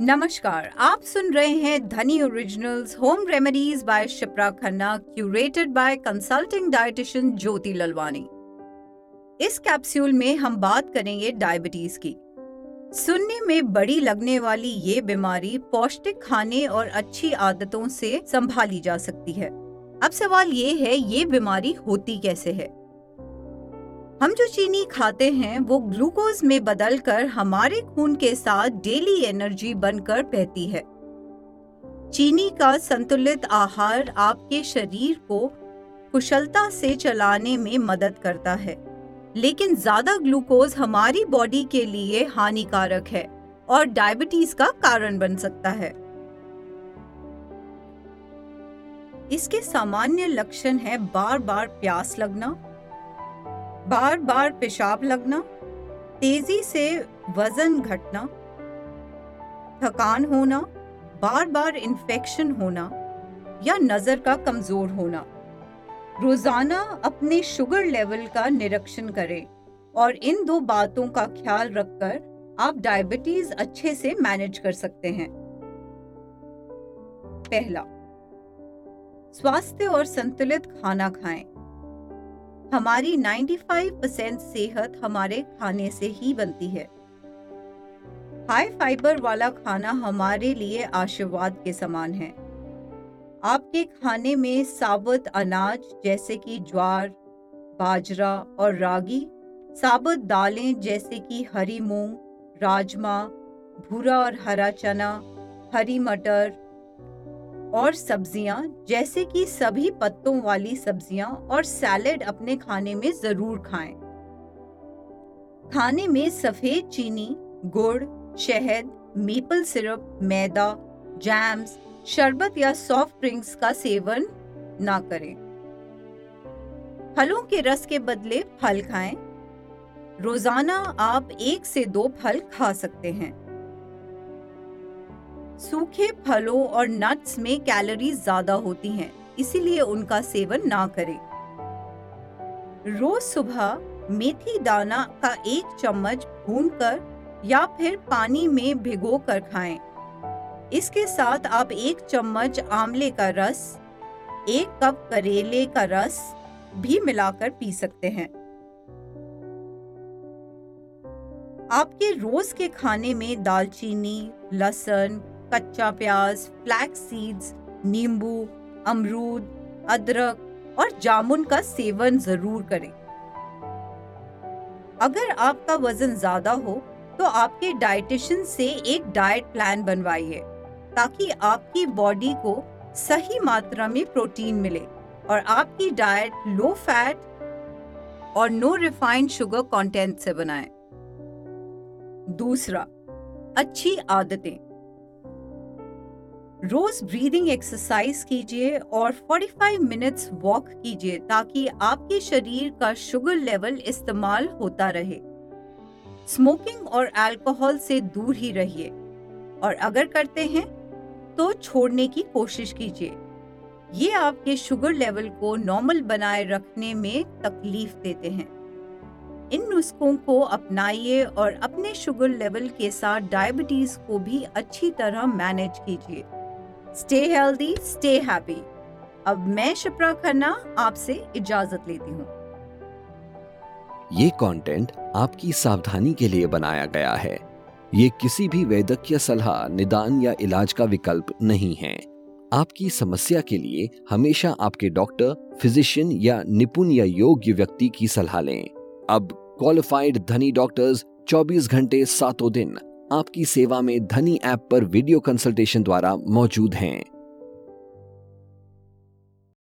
नमस्कार, आप सुन रहे हैं Dhani originals home remedies by Shipra Khanna curated by consulting dietitian Jyoti Lalwani. इस कैप्सूल में हम बात करेंगे डायबिटीज़ की। सुनने में बड़ी लगने वाली ये बीमारी पौष्टिक खाने और अच्छी आदतों से संभाली जा सकती है। अब सवाल ये है, ये बीमारी होती कैसे है? हम जो चीनी खाते हैं, वो ग्लूकोज में बदलकर हमारे खून के साथ डेली एनर्जी बनकर बहती है। चीनी का संतुलित आहार आपके शरीर को कुशलता से चलाने में मदद करता है, लेकिन ज़्यादा ग्लूकोज हमारी बॉडी के लिए हानिकारक है और डायबिटीज़ का कारण बन सकता है। इसके सामान्य लक्षण है बार बार प्यास लगना बार बार पेशाब लगना, तेज़ी से वज़न घटना, थकान होना बार बार इन्फेक्शन होना या नज़र का कमज़ोर होना। रोज़ाना अपने शुगर लेवल का निरीक्षण करें और इन दो बातों का ख्याल रखकर आप डायबिटीज़ अच्छे से मैनेज कर सकते हैं। पहला, स्वास्थ्य और संतुलित खाना खाएँ। हमारी 95 परसेंट सेहत हमारे खाने से ही बनती है। हाई फाइबर वाला खाना हमारे लिए आशीर्वाद के समान है। आपके खाने में साबुत अनाज जैसे कि ज्वार, बाजरा और रागी, साबुत दालें जैसे कि हरी मूंग, राजमा, भूरा और हरा चना, हरी मटर और सब्ज़ियाँ, जैसे कि सभी पत्तों वाली सब्ज़ियाँ और सैलेड अपने खाने में ज़रूर खाएँ। खाने में सफ़ेद चीनी, गुड़, शहद, मेपल सिरप, मैदा, जैम्स, शरबत या सॉफ्ट ड्रिंक्स का सेवन ना करें। फलों के रस के बदले फल खाएँ। रोज़ाना आप एक से दो फल खा सकते हैं। सूखे फलों और नट्स में कैलोरीज ज़्यादा होती हैं, इसीलिए उनका सेवन ना करें। रोज सुबह मेथी दाना का एक चम्मच भूनकर या फिर पानी में भिगो कर खाएँ। इसके साथ आप एक चम्मच आंवले का रस, एक कप करेले का रस भी मिलाकर पी सकते हैं। आपके रोज के खाने में दालचीनी, लहसुन कच्चा प्याज फ्लैक्स सीड्स नींबू, अमरूद, अदरक और जामुन का सेवन ज़रूर करें अगर आपका वज़न ज़्यादा हो तो आपके डाइटिशियन से एक डाइट प्लान बनवाइए, ताकि आपकी बॉडी को सही मात्रा में प्रोटीन मिले और आपकी डाइट लो फैट और नो रिफाइंड शुगर कंटेंट से बनाएँ। दूसरा, अच्छी आदतें रोज ब्रीदिंग एक्सरसाइज कीजिए और 45 मिनट्स वॉक कीजिए ताकि आपके शरीर का शुगर लेवल इस्तेमाल होता रहे। स्मोकिंग और अल्कोहल से दूर ही रहिए। और अगर करते हैं तो छोड़ने की कोशिश कीजिए। ये आपके शुगर लेवल को नॉर्मल बनाए रखने में तकलीफ़ देते हैं। इन नुस्खों को अपनाइए और अपने शुगर लेवल के साथ डायबिटीज़ को भी अच्छी तरह मैनेज कीजिए। स्टे हेल्दी स्टे हैप्पी अब मैं शिप्रा खन्ना आपसे इजाज़त लेती हूँ। ये कंटेंट आपकी सावधानी के लिए बनाया गया है। ये किसी भी वैद्यकीय सलाह, निदान या इलाज का विकल्प नहीं है। आपकी समस्या के लिए हमेशा आपके डॉक्टर फिजिशियन या निपुण या योग्य व्यक्ति की सलाह लें। अब क्वालिफाइड धनी डॉक्टर्स 24 घंटे सातों दिन आपकी सेवा में धनी ऐप पर वीडियो कंसल्टेशन द्वारा मौजूद हैं।